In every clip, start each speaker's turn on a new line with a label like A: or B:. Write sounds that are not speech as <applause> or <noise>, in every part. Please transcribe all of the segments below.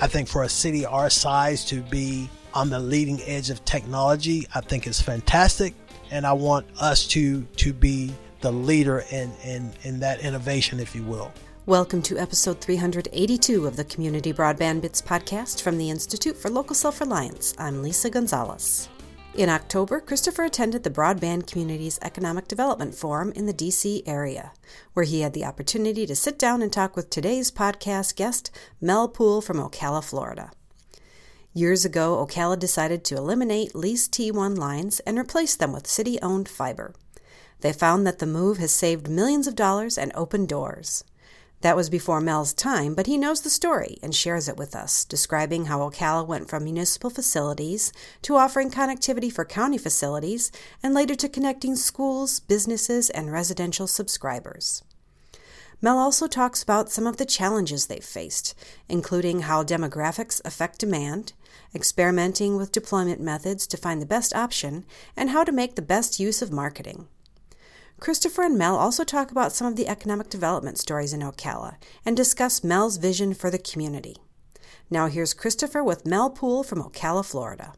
A: I think for a city our size to be on the leading edge of technology, I think is fantastic. And I want us to to be the leader in, in, in that innovation, if you will.
B: Welcome to episode 382 of the Community Broadband Bits podcast from the Institute for Local Self Reliance. I'm Lisa Gonzalez. In October, Christopher attended the Broadband Communities Economic Development Forum in the DC area, where he had the opportunity to sit down and talk with today's podcast guest, Mel Poole from Ocala, Florida. Years ago, Ocala decided to eliminate leased T1 lines and replace them with city owned fiber. They found that the move has saved millions of dollars and opened doors. That was before Mel's time, but he knows the story and shares it with us, describing how Ocala went from municipal facilities to offering connectivity for county facilities and later to connecting schools, businesses, and residential subscribers. Mel also talks about some of the challenges they've faced, including how demographics affect demand, experimenting with deployment methods to find the best option, and how to make the best use of marketing. Christopher and Mel also talk about some of the economic development stories in Ocala and discuss Mel's vision for the community. Now here's Christopher with Mel Poole from Ocala, Florida.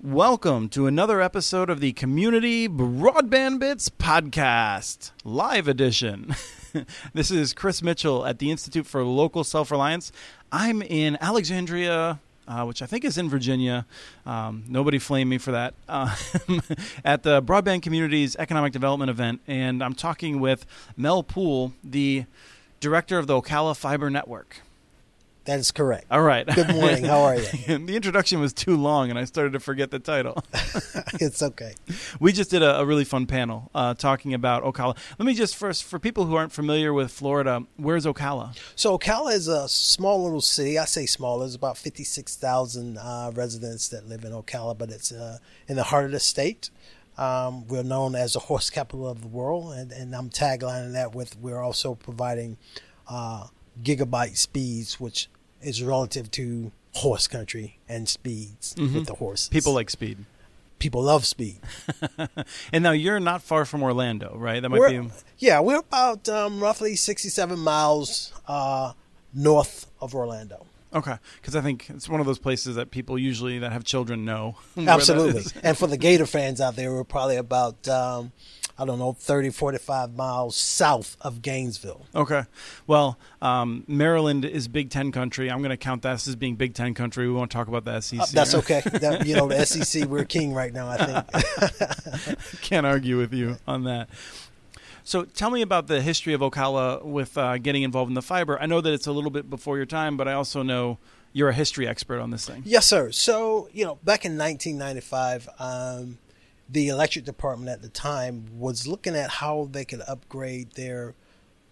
C: Welcome to another episode of the Community Broadband Bits Podcast, live edition. <laughs> this is Chris Mitchell at the Institute for Local Self Reliance. I'm in Alexandria, uh, which I think is in Virginia. Um, nobody flame me for that. Uh, <laughs> at the Broadband Communities Economic Development event, and I'm talking with Mel Poole, the director of the Ocala Fiber Network.
A: That is correct.
C: All right.
A: Good morning. How are you? <laughs>
C: the introduction was too long, and I started to forget the title. <laughs> <laughs>
A: it's okay.
C: We just did a, a really fun panel uh, talking about Ocala. Let me just first, for people who aren't familiar with Florida, where's Ocala?
A: So Ocala is a small little city. I say small. There's about fifty-six thousand uh, residents that live in Ocala, but it's uh, in the heart of the state. Um, we're known as the horse capital of the world, and, and I'm taglining that with we're also providing uh, gigabyte speeds, which is relative to horse country and speeds mm-hmm. with the horses.
C: People like speed.
A: People love speed. <laughs>
C: and now you're not far from Orlando, right? That might
A: we're,
C: be.
A: Yeah, we're about um, roughly 67 miles uh, north of Orlando.
C: Okay, because I think it's one of those places that people usually that have children know. <laughs>
A: Absolutely, and for the Gator fans out there, we're probably about um, I don't know, 30, 45 miles south of Gainesville.
C: Okay. Well, um, Maryland is Big Ten country. I'm going to count that as being Big Ten country. We won't talk about the SEC. Uh,
A: that's okay. <laughs> that, you know, the SEC, we're king right now, I think. <laughs>
C: Can't argue with you on that. So tell me about the history of Ocala with uh, getting involved in the fiber. I know that it's a little bit before your time, but I also know you're a history expert on this thing.
A: Yes, sir. So, you know, back in 1995, um, the electric department at the time was looking at how they could upgrade their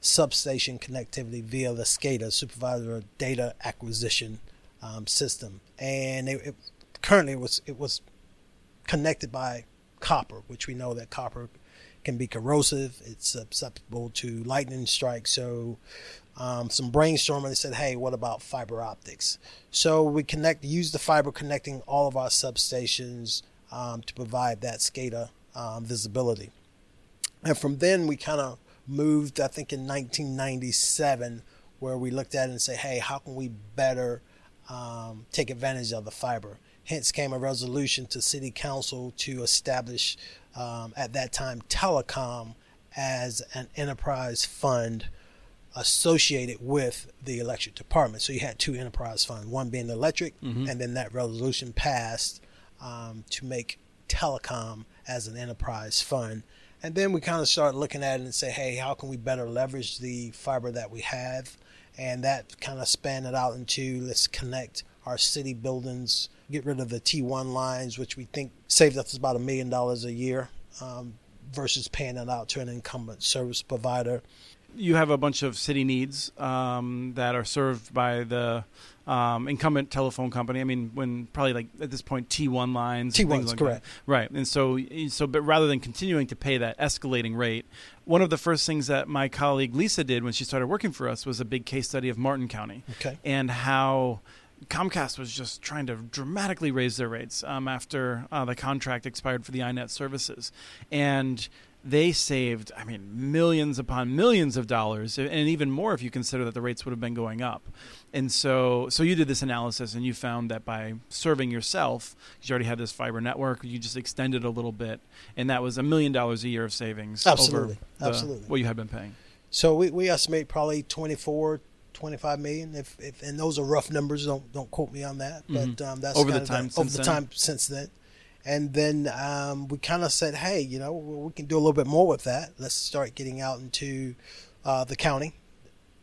A: substation connectivity via the SCADA, Supervisor Data Acquisition um, System, and it, it, currently it was it was connected by copper, which we know that copper can be corrosive. It's susceptible to lightning strikes. So, um, some brainstorming. They said, "Hey, what about fiber optics?" So we connect, use the fiber connecting all of our substations um, to provide that SCADA um, visibility. And from then, we kind of moved, I think, in 1997, where we looked at it and say, hey, how can we better um, take advantage of the fiber? Hence came a resolution to City Council to establish, um, at that time, telecom as an enterprise fund associated with the electric department. So you had two enterprise funds, one being electric, mm-hmm. and then that resolution passed um, to make telecom as an enterprise fund. And then we kind of start looking at it and say, hey, how can we better leverage the fiber that we have? And that kind of span it out into let's connect our city buildings, get rid of the T1 lines, which we think saved us about a million dollars a year um, versus paying it out to an incumbent service provider.
C: You have a bunch of city needs um, that are served by the um, incumbent telephone company. I mean, when probably like at this point T1 lines,
A: T1's
C: like
A: correct,
C: that. right? And so, so but rather than continuing to pay that escalating rate, one of the first things that my colleague Lisa did when she started working for us was a big case study of Martin County,
A: okay,
C: and how. Comcast was just trying to dramatically raise their rates um, after uh, the contract expired for the iNet services, and they saved, I mean, millions upon millions of dollars, and even more if you consider that the rates would have been going up. And so, so you did this analysis, and you found that by serving yourself, because you already had this fiber network, you just extended a little bit, and that was a million dollars a year of savings
A: Absolutely.
C: over the,
A: Absolutely.
C: what you had been paying.
A: So we, we estimate probably 24, 25 million. If, if and those are rough numbers. Don't don't quote me on that. But um, that's
C: Mm-hmm. Over the time
A: over
C: since
A: the
C: then?
A: time since then. And then um, we kind of said, hey, you know, we can do a little bit more with that. Let's start getting out into uh, the county,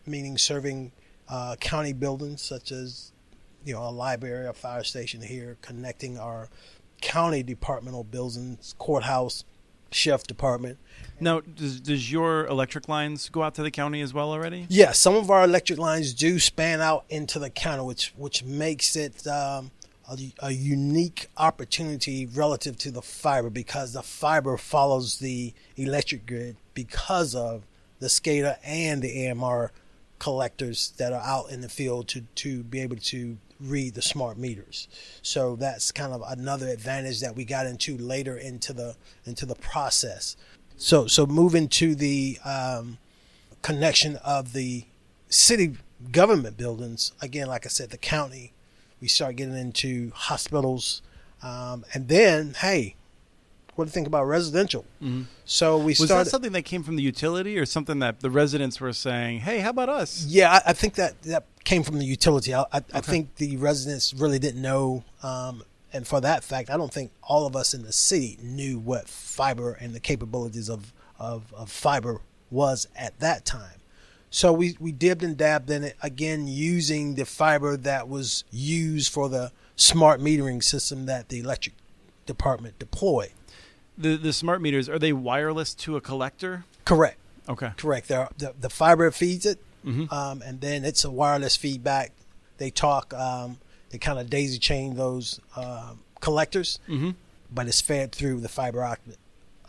A: meaning serving uh, county buildings such as you know a library, a fire station here, connecting our county departmental buildings, courthouse, sheriff department.
C: Now, does, does your electric lines go out to the county as well already?
A: Yeah, some of our electric lines do span out into the county, which which makes it um, a, a unique opportunity relative to the fiber because the fiber follows the electric grid because of the SCADA and the AMR collectors that are out in the field to to be able to read the smart meters. So that's kind of another advantage that we got into later into the into the process. So so moving to the um, connection of the city government buildings again like i said the county we start getting into hospitals um, and then hey what do you think about residential so we
C: Was
A: started
C: that something that came from the utility, or something that the residents were saying, "Hey, how about us?"
A: yeah I, I think that that came from the utility i, I, I think the residents really didn't know um, and for that fact i don't think all of us in the city knew what fiber and the capabilities of, of, of fiber was at that time So we, we dipped and dabbed in it again using the fiber that was used for the smart metering system that the electric department deployed.
C: The the smart meters are they wireless to a collector?
A: Correct.
C: Okay.
A: Correct. They're, the the fiber feeds it,
C: Mhm.
A: um, and then it's a wireless feedback. They talk. Um, they kind of daisy chain those um, collectors,
C: Mm-hmm.
A: but it's fed through the fiber optic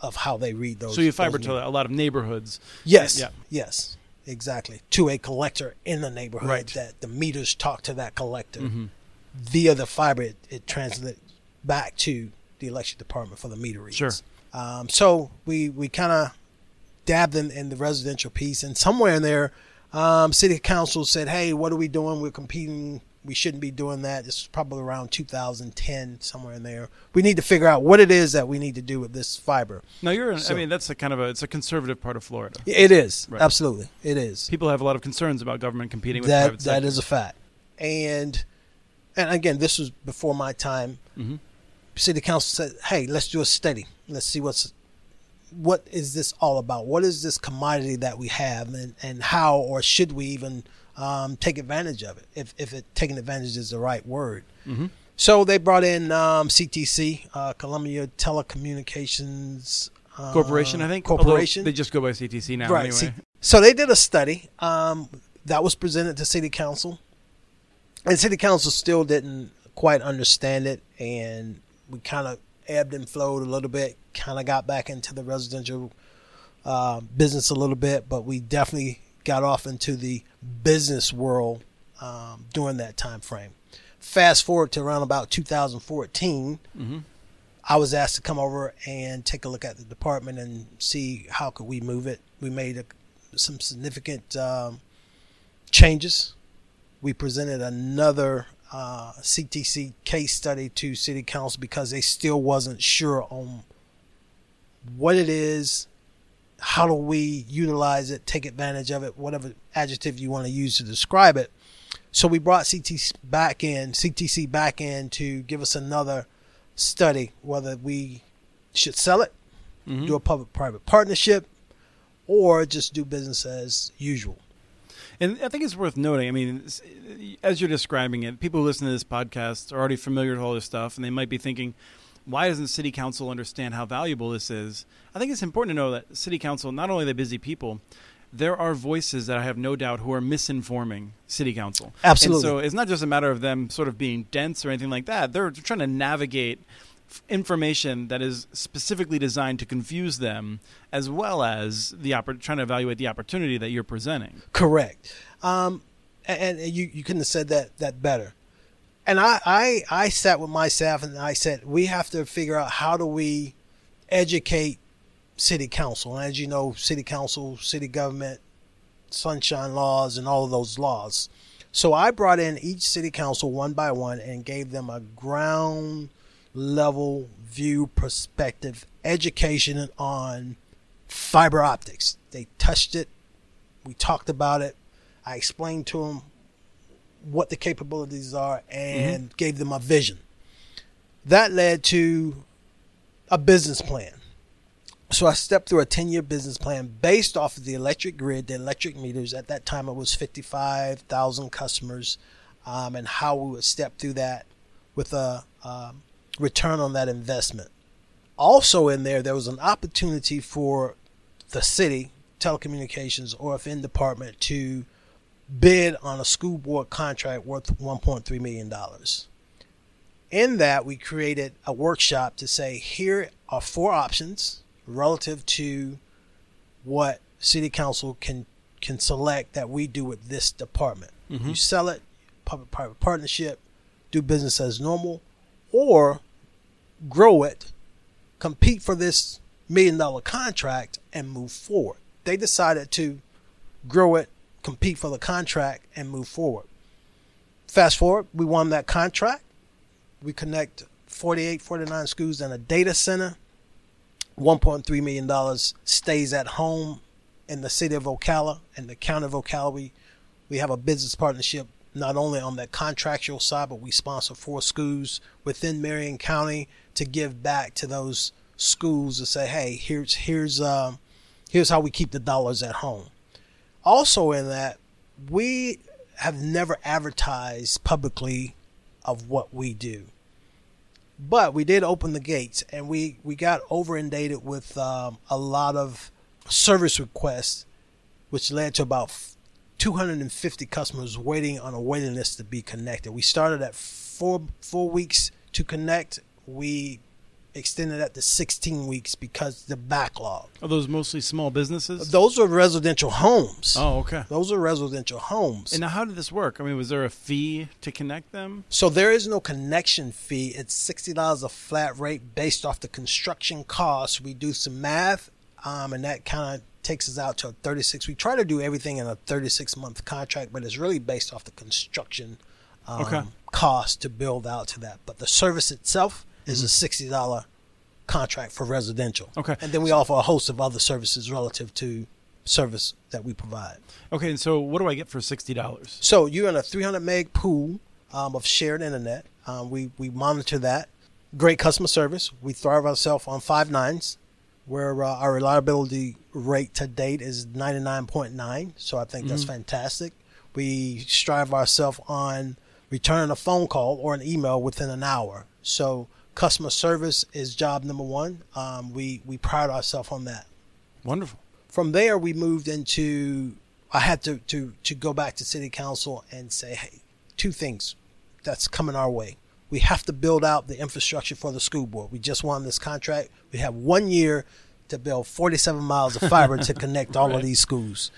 A: of how they read those.
C: So you fiber to a lot of neighborhoods.
A: Yes.
C: Yeah.
A: Yes. Exactly. To a collector in the neighborhood
C: Right.
A: that the meters talk to that collector
C: Mhm.
A: via the fiber. It, it translates back to the election department for the meter reads.
C: Sure.
A: Um, so we we kind of dabbed in, in the residential piece, and somewhere in there, um, city council said, "Hey, what are we doing? We're competing." We shouldn't be doing that. This is probably around 2010, somewhere in there. We need to figure out what it is that we need to do with this fiber.
C: Now you're. In,
A: So-
C: I mean, that's a kind of a. It's a conservative part of Florida.
A: It is
C: Right.
A: absolutely it is.
C: People have a lot of concerns about government competing with
A: that
C: private
A: that
C: sector.
A: is a fact and and again this was before my time
C: Mhm.
A: city council said hey let's do a study let's see what's what is this all about what is this commodity that we have and and how or should we even um, take advantage of it if if it taking advantage is the right word
C: Mhm.
A: so they brought in um, CTC uh, Columbia Telecommunications uh,
C: corporation. I think Although
A: corporation
C: They just go by CTC now.
A: right.
C: Anyway.
A: so they did a study um, that was presented to city council, and city council still didn't quite understand it, and we kind of ebbed and flowed a little bit. Kind of got back into the residential uh, business a little bit, but we definitely got off into the business world um, during that time frame. Fast forward to around about 2014.
C: Mhm.
A: I was asked to come over and take a look at the department and see how could we move it. We made a, some significant um, changes. We presented another uh, CTC case study to City Council because they still wasn't sure on what it is, how do we utilize it, take advantage of it, whatever adjective you want to use to describe it. So we brought CTC back in, CTC back in to give us another study whether we should sell it,
C: Mhm.
A: do a public-private partnership, or just do business as usual.
C: And I think it's worth noting. I mean, as you're describing it, people who listen to this podcast are already familiar with all this stuff, and they might be thinking, "Why doesn't City Council understand how valuable this is?" I think it's important to know that City Council, not only the busy people, there are voices that I have no doubt who are misinforming City Council.
A: Absolutely.
C: And so it's not just a matter of them sort of being dense or anything like that. They're trying to navigate information that is specifically designed to confuse them, as well as the oppor- trying to evaluate the opportunity that you're presenting.
A: Correct. Um, and, and you, you couldn't have said that, that better. And I, I, I sat with my staff and I said, we have to figure out how do we educate city council. And as you know, city council, city government, sunshine laws, and all of those laws. So I brought in each city council one by one and gave them a ground level view perspective education on fiber optics. They touched it. We talked about it. I explained to them what the capabilities are and mm-hmm. gave them a vision. That led to a business plan. So I stepped through a 10 year business plan based off of the electric grid, the electric meters. At that time, it was 55,000 customers, um, and how we would step through that with a um, return on that investment. Also, in there, there was an opportunity for the city, telecommunications, or if in department to bid on a school board contract worth $1.3 million. In that, we created a workshop to say here are four options relative to what city council can can select that we do with this department. Mm-hmm. You sell it, public private partnership, do business as normal, or grow it, compete for this million dollar contract, and move forward. They decided to grow it, compete for the contract, and move forward. Fast forward, we won that contract. We connect 48, 49 schools in a data center. $1.3 million stays at home in the city of Ocala and the county of Ocala. We, we have a business partnership not only on that contractual side, but we sponsor four schools within Marion County to give back to those schools to say, hey, here's here's um, here's how we keep the dollars at home. Also, in that we have never advertised publicly of what we do, but we did open the gates, and we we got over inundated with um, a lot of service requests, which led to about 250 customers waiting on a waiting list to be connected. We started at four four weeks to connect. We extended that to 16 weeks because the backlog.
C: Are those mostly small businesses?
A: Those are residential homes.
C: Oh, okay.
A: Those are residential homes.
C: And now, how did this work? I mean, was there a fee to connect them?
A: So there is no connection fee. It's sixty dollars a flat rate based off the construction cost. We do some math, um, and that kind of takes us out to a 36. We try to do everything in a 36 month contract, but it's really based off the construction um, okay. cost to build out to that. But the service itself is mm-hmm. a sixty dollar contract for residential.
C: Okay,
A: and then we offer a host of other services relative to service that we provide.
C: Okay, and so what do I get for sixty dollars?
A: So you're in a 300 meg pool um, of shared internet. Um, we we monitor that. Great customer service. We thrive ourselves on five nines, where uh, our reliability rate to date is 99.9. So I think that's mm-hmm. fantastic. We strive ourselves on returning a phone call or an email within an hour. So customer service is job number one. Um, we we pride ourselves on that.
C: Wonderful.
A: From there, we moved into. I had to to to go back to city council and say, hey, two things that's coming our way. We have to build out the infrastructure for the school board. We just won this contract. We have one year to build 47 miles of fiber to <laughs> connect all right. of these schools.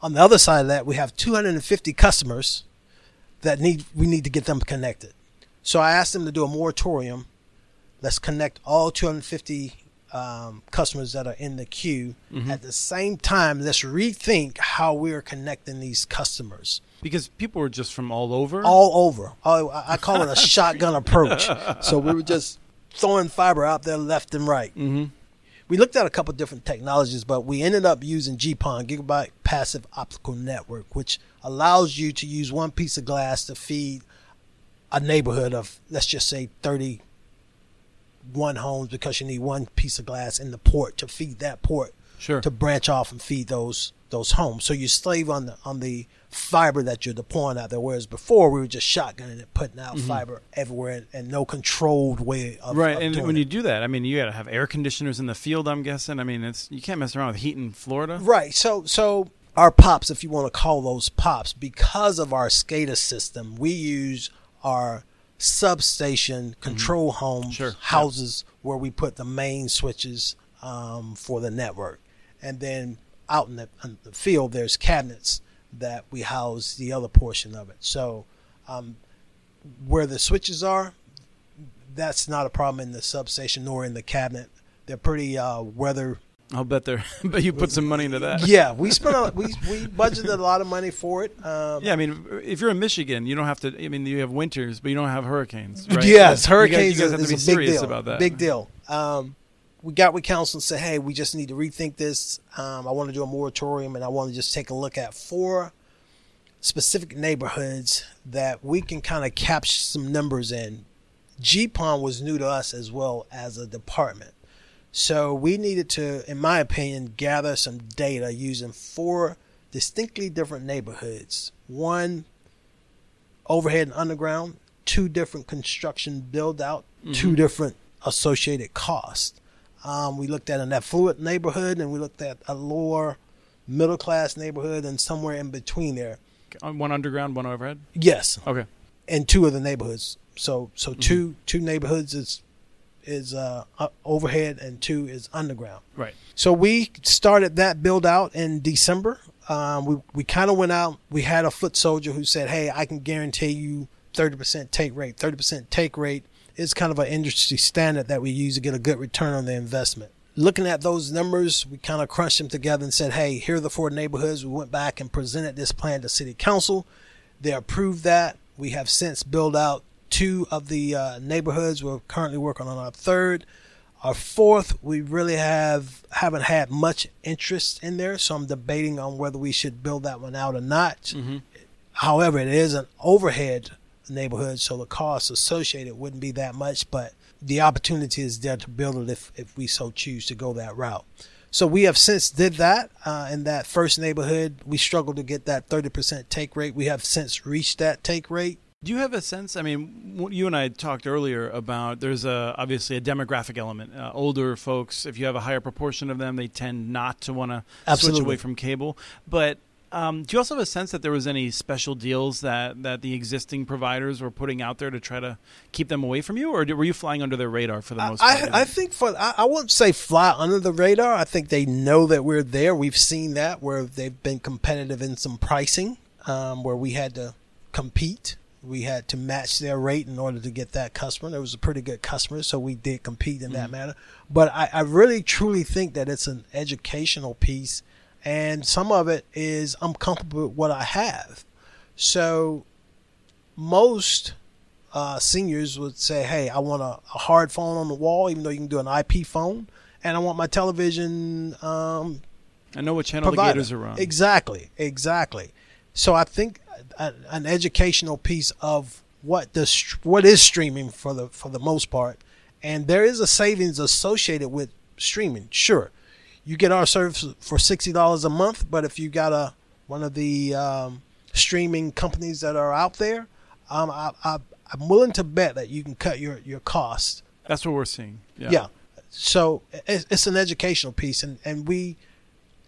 A: On the other side of that, we have 250 customers that need we need to get them connected. So I asked them to do a moratorium. Let's connect all 250 um, customers that are in the queue. Mm-hmm. At the same time, let's rethink how we are connecting these customers.
C: Because people were just from all over.
A: All over. Oh, I call it a <laughs> shotgun approach. So we were just throwing fiber out there left and right.
C: Mm-hmm.
A: We looked at a couple different technologies, but we ended up using GPON, Gigabyte Passive Optical Network, which allows you to use one piece of glass to feed a neighborhood of, let's just say, 31 homes because you need one piece of glass in the port to feed that port
C: sure.
A: to branch off and feed those those homes. So you slave on the on the fiber that you're deploying out there. Whereas before we were just shotgunning it, putting out mm-hmm. fiber everywhere, and, and, no controlled way of
C: right.
A: Of
C: and when
A: it.
C: you do that, I mean, you got to have air conditioners in the field. I'm guessing. I mean, it's you can't mess around with heat in Florida.
A: Right. So so our pops, if you want to call those pops, because of our SCADA system, we use our substation mm-hmm. control mm-hmm. homes
C: sure.
A: houses yeah. where we put the main switches um, for the network, and then out in the, in the field there's cabinets that we house the other portion of it. So um, where the switches are, that's not a problem in the substation nor in the cabinet. They're pretty uh, weather
C: I'll bet there. <laughs> but you put some money into that.
A: Yeah, we spent a, we we budgeted a lot of money for it. Um,
C: Yeah, I mean, if you're in Michigan, you don't have to. I mean, you have winters, but you don't have hurricanes. <laughs> Right?
A: Yes,
C: You guys-
A: hurricanes
C: You guys, have to be serious
A: deal.
C: about that.
A: Big deal. Um, we got with council and said, hey, we just need to rethink this. Um, I want to do a moratorium, and I want to just take a look at four specific neighborhoods that we can kind of capture some numbers in. GPON was new to us as well as a department. So we needed to, in my opinion, gather some data using four distinctly different neighborhoods. One overhead and underground, two different construction build out, two different associated costs. Um, we looked at an affluent neighborhood and we looked at a lower middle class neighborhood and somewhere in between there.
C: Uh, One underground, one overhead.
A: Yes,
C: Okay.
A: in two of the neighborhoods. So so two two neighborhoods is is uh, uh, overhead and two is underground.
C: Right.
A: So we started that build out in December. Um, we we kind of went out. We had a foot soldier who said, "Hey, I can guarantee you thirty percent take rate. Thirty percent take rate is kind of an industry standard that we use to get a good return on the investment." Looking at those numbers, we kind of crunched them together and said, "Hey, here are the four neighborhoods." We went back and presented this plan to City Council. They approved that. We have since built out two of the uh, neighborhoods. We're currently working on our third. Our fourth, we really have haven't had much interest in there, so I'm debating on whether we should build that one out or not. However, it is an overhead neighborhood, so the cost associated wouldn't be that much, but the opportunity is there to build it if, if we so choose to go that route. So we have since did that uh, in that first neighborhood. We struggled to get that 30% take rate. We have since reached that take rate.
C: Do you have a sense? I mean, you and I talked earlier about there's a obviously a demographic element. Uh, older folks, if you have a higher proportion of them, they tend not to want to switch away from cable. But um, do you also have a sense that there was any special deals that, that the existing providers were putting out there to try to keep them away from you, or were you flying under their radar for the most part?
A: I, I think for I, I wouldn't say fly under the radar. I think they know that we're there. We've seen that where they've been competitive in some pricing, um, where we had to compete. We had to match their rate in order to get that customer. It was a pretty good customer, so we did compete in that manner. But I, I really truly think that it's an educational piece, and some of it is I'm comfortable with what I have. So most uh, seniors would say, "Hey, I want a, a hard phone on the wall, even though you can do an IP phone, and I want my television um,
C: I know what channel
A: provider."
C: the Gators are on.
A: Exactly, exactly. So I think a, an educational piece of what the what is streaming for the for the most part, and there is a savings associated with streaming. Sure, you get our service for sixty dollars a month, but if you got a one of the um, streaming companies that are out there, um, I, I, I'm willing to bet that you can cut your your cost
C: That's what we're seeing. Yeah.
A: yeah. So it's, it's an educational piece, and and we,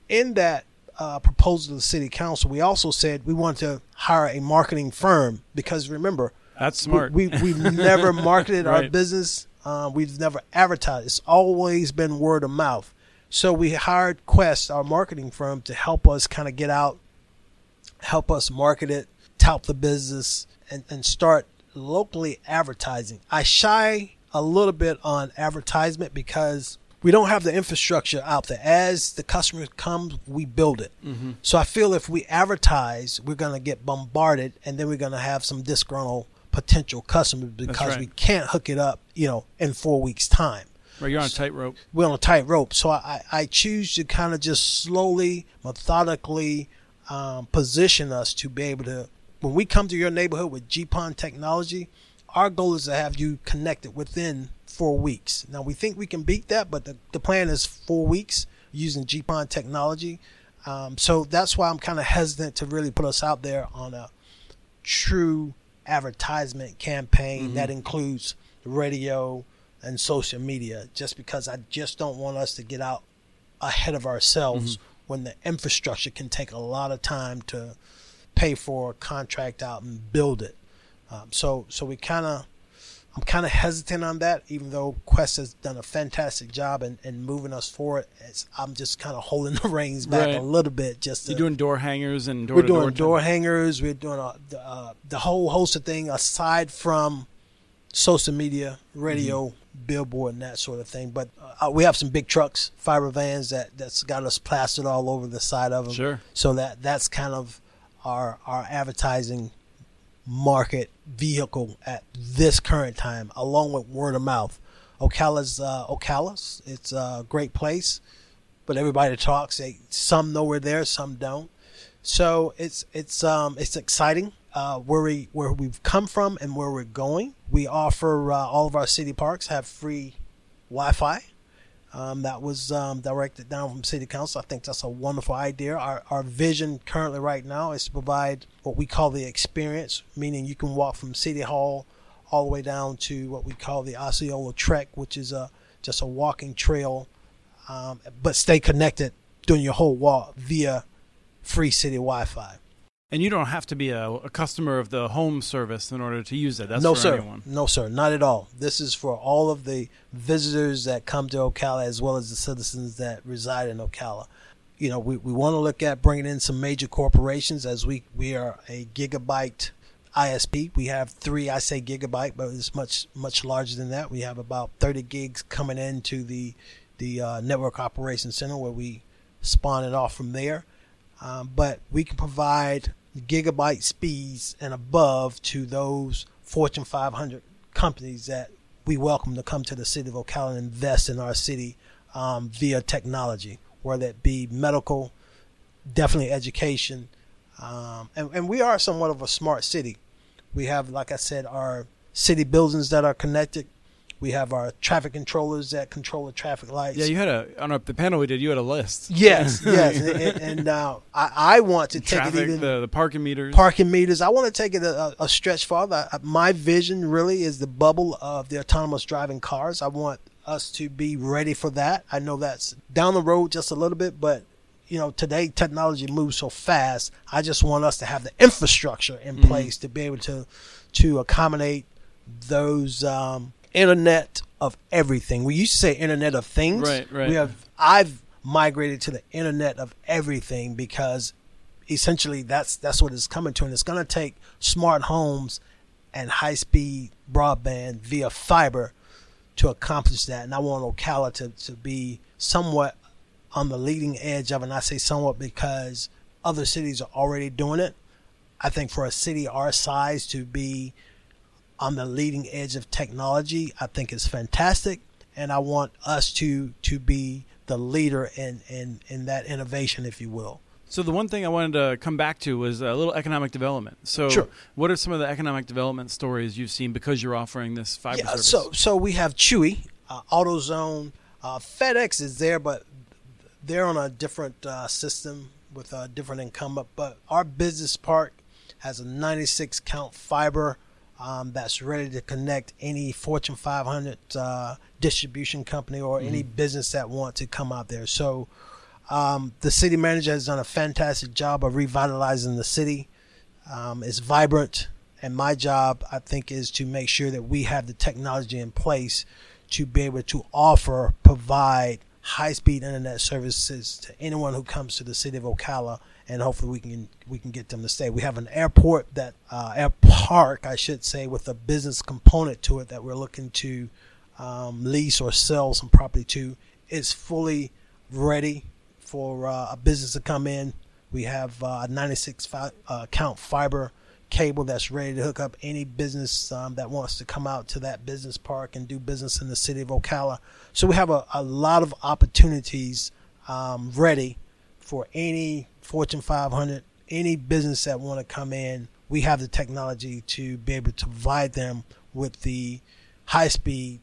A: in that uh, proposal to the city council, we also said we want to hire a marketing firm because remember,
C: That's smart.
A: we, we we've <laughs> never marketed our business. Uh, we've never advertised. It's always been word of mouth. So we hired Quest, our marketing firm, to help us kind of get out, help us market it, tout the business, and, and start locally advertising. I shy a little bit on advertisement because we don't have the infrastructure out there. As the customer comes, we build it. So I feel if we advertise, we're going to get bombarded, and then we're going to have some disgruntled potential customers because
C: right.
A: we can't hook it up, you know, in four weeks' time
C: Right, you're on a tightrope.
A: we're on a tight rope. So I, I choose to kind of just slowly, methodically um, position us to be able to, when we come to your neighborhood with GPON technology, our goal is to have you connected within four weeks. Now we think we can beat that, but the, the plan is four weeks using GPON technology. Um, so that's why I'm kind of hesitant to really put us out there on a true advertisement campaign that includes radio and social media just because I just don't want us to get out ahead of ourselves when the infrastructure can take a lot of time to pay for, contract out, and build it. Um, so, so we kind of, I'm kind of hesitant on that, even though Quest has done a fantastic job in, in moving us forward. It's, I'm just kind of holding <laughs> the reins back
C: Right.
A: a little bit. Just to,
C: You're doing door hangers and door
A: we're doing
C: door.
A: door hangers. We're doing a, the, uh, the whole host of thing aside from social media, radio, billboard and that sort of thing. But uh, we have some big trucks, fiber vans that that's got us plastered all over the side of them.
C: Sure.
A: So that that's kind of our our advertising market vehicle at this current time, along with word of mouth. Ocala's uh, Ocala's. It's a great place, but everybody talks. They, some know we're there, some don't. So it's it's um it's exciting uh, where we where we've come from and where we're going. We offer uh, all of our city parks have free Wi-Fi. Um, that was um, directed down from City Council. I think that's a wonderful idea. Our, our vision currently right now is to provide what we call the experience, meaning you can walk from City Hall all the way down to what we call the Osceola Trek, which is a just a walking trail, um, but stay connected during your whole walk via free city Wi-Fi.
C: And you don't have to be a, a, customer of the home service in order to use it. That's
A: no,
C: for
A: sir.
C: anyone.
A: No, sir. Not at all. This is for all of the visitors that come to Ocala as well as the citizens that reside in Ocala. You know, we, we want to look at bringing in some major corporations as we, we are a gigabyte ISP. We have three, I say gigabyte, but it's much, much larger than that. We have about 30 gigs coming into the, the uh, network operations center where we spawn it off from there. Um, but we can provide gigabyte speeds and above to those Fortune 500 companies that we welcome to come to the city of Ocala and invest in our city um, via technology, whether it be medical, definitely education. Um, and, and we are somewhat of a smart city. We have, like I said, our city buildings that are connected we have our traffic controllers that control the traffic lights.
C: Yeah, you had a on the panel we did. You had a list.
A: Yes, <laughs> yes, and, and uh, I, I, want to take
C: traffic,
A: it even
C: the, the parking meters.
A: Parking meters. I want to take it a, a stretch farther. My vision really is the bubble of the autonomous driving cars. I want us to be ready for that. I know that's down the road just a little bit, but you know today technology moves so fast. I just want us to have the infrastructure in
C: Mhm.
A: place to be able to to accommodate those. Um, internet of everything. We used to say internet of things.
C: Right, right.
A: We have I've migrated to the internet of everything because essentially that's that's what it's coming to and it's going to take smart homes and high speed broadband via fiber to accomplish that. And I want Ocala to, to be somewhat on the leading edge of it. And I say somewhat because other cities are already doing it. I think for a city our size to be on the leading edge of technology, I think is fantastic. And I want us to to be the leader in, in, in that innovation, if you will.
C: So the one thing I wanted to come back to was a little economic development. So,
A: Sure.
C: what are some of the economic development stories you've seen because you're offering this fiber
A: Yeah,
C: service?
A: so so we have Chewy, uh, AutoZone, uh, FedEx is there, but they're on a different uh, system with a different incumbent. But our business park has a 96 count fiber um, that's ready to connect any Fortune 500 uh, distribution company or any business that want to come out there. So um, the city manager has done a fantastic job of revitalizing the city. Um, it's vibrant, and my job, I think, is to make sure that we have the technology in place to be able to offer, provide high-speed internet services to anyone who comes to the city of Ocala, and hopefully we can we can get them to stay. We have an airport that uh, air park, I should say, with a business component to it that we're looking to um, lease or sell some property to. It's fully ready for uh, a business to come in. We have uh, a 96 fi- uh, count fiber cable that's ready to hook up any business um, that wants to come out to that business park and do business in the city of Ocala. So we have a, a lot of opportunities um, ready for any Fortune 500, any business that want to come in. We have the technology to be able to provide them with the high speed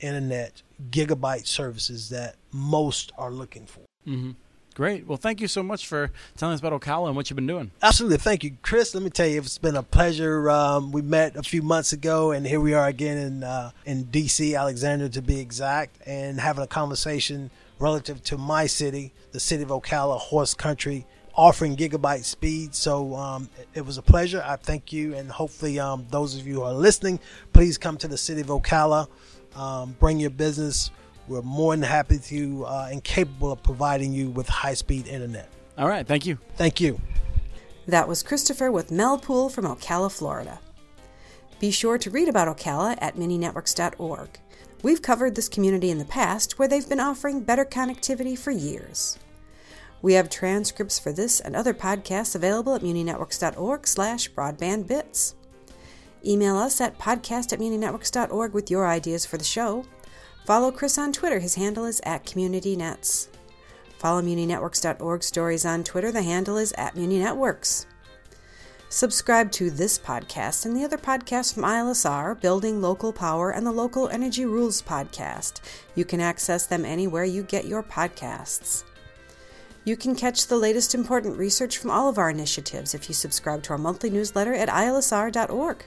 A: internet gigabyte services that most are looking for.
C: Mm-hmm. Great. Well, thank you so much for telling us about Ocala and what you've been doing.
A: Absolutely. Thank you, Chris. Let me tell you, it's been a pleasure. Um, we met a few months ago, and here we are again in uh, in D.C., Alexandria to be exact, and having a conversation relative to my city, the city of Ocala, horse country, offering gigabyte speed. So um, it, it was a pleasure. I thank you, and hopefully, um, those of you who are listening, please come to the city of Ocala. Um, bring your business. We're more than happy to uh, and capable of providing you with high speed internet.
C: All right. Thank you.
A: Thank you.
B: That was Christopher with Mel Poole from Ocala, Florida. Be sure to read about Ocala at muninetworks.org. We've covered this community in the past where they've been offering better connectivity for years. We have transcripts for this and other podcasts available at muninetworks.org slash broadbandbits. Email us at podcast at muninetworks.org with your ideas for the show. Follow Chris on Twitter. His handle is at CommunityNets. Follow muninetworks.org stories on Twitter. The handle is at muninetworks. Subscribe to this podcast and the other podcasts from ILSR, Building Local Power, and the Local Energy Rules podcast. You can access them anywhere you get your podcasts. You can catch the latest important research from all of our initiatives if you subscribe to our monthly newsletter at ilsr.org.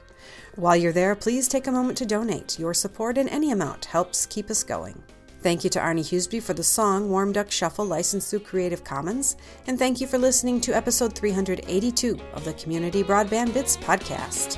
B: While you're there, please take a moment to donate. Your support in any amount helps keep us going. Thank you to Arnie Huseby for the song Warm Duck Shuffle licensed through Creative Commons, and thank you for listening to episode 382 of the Community Broadband Bits podcast.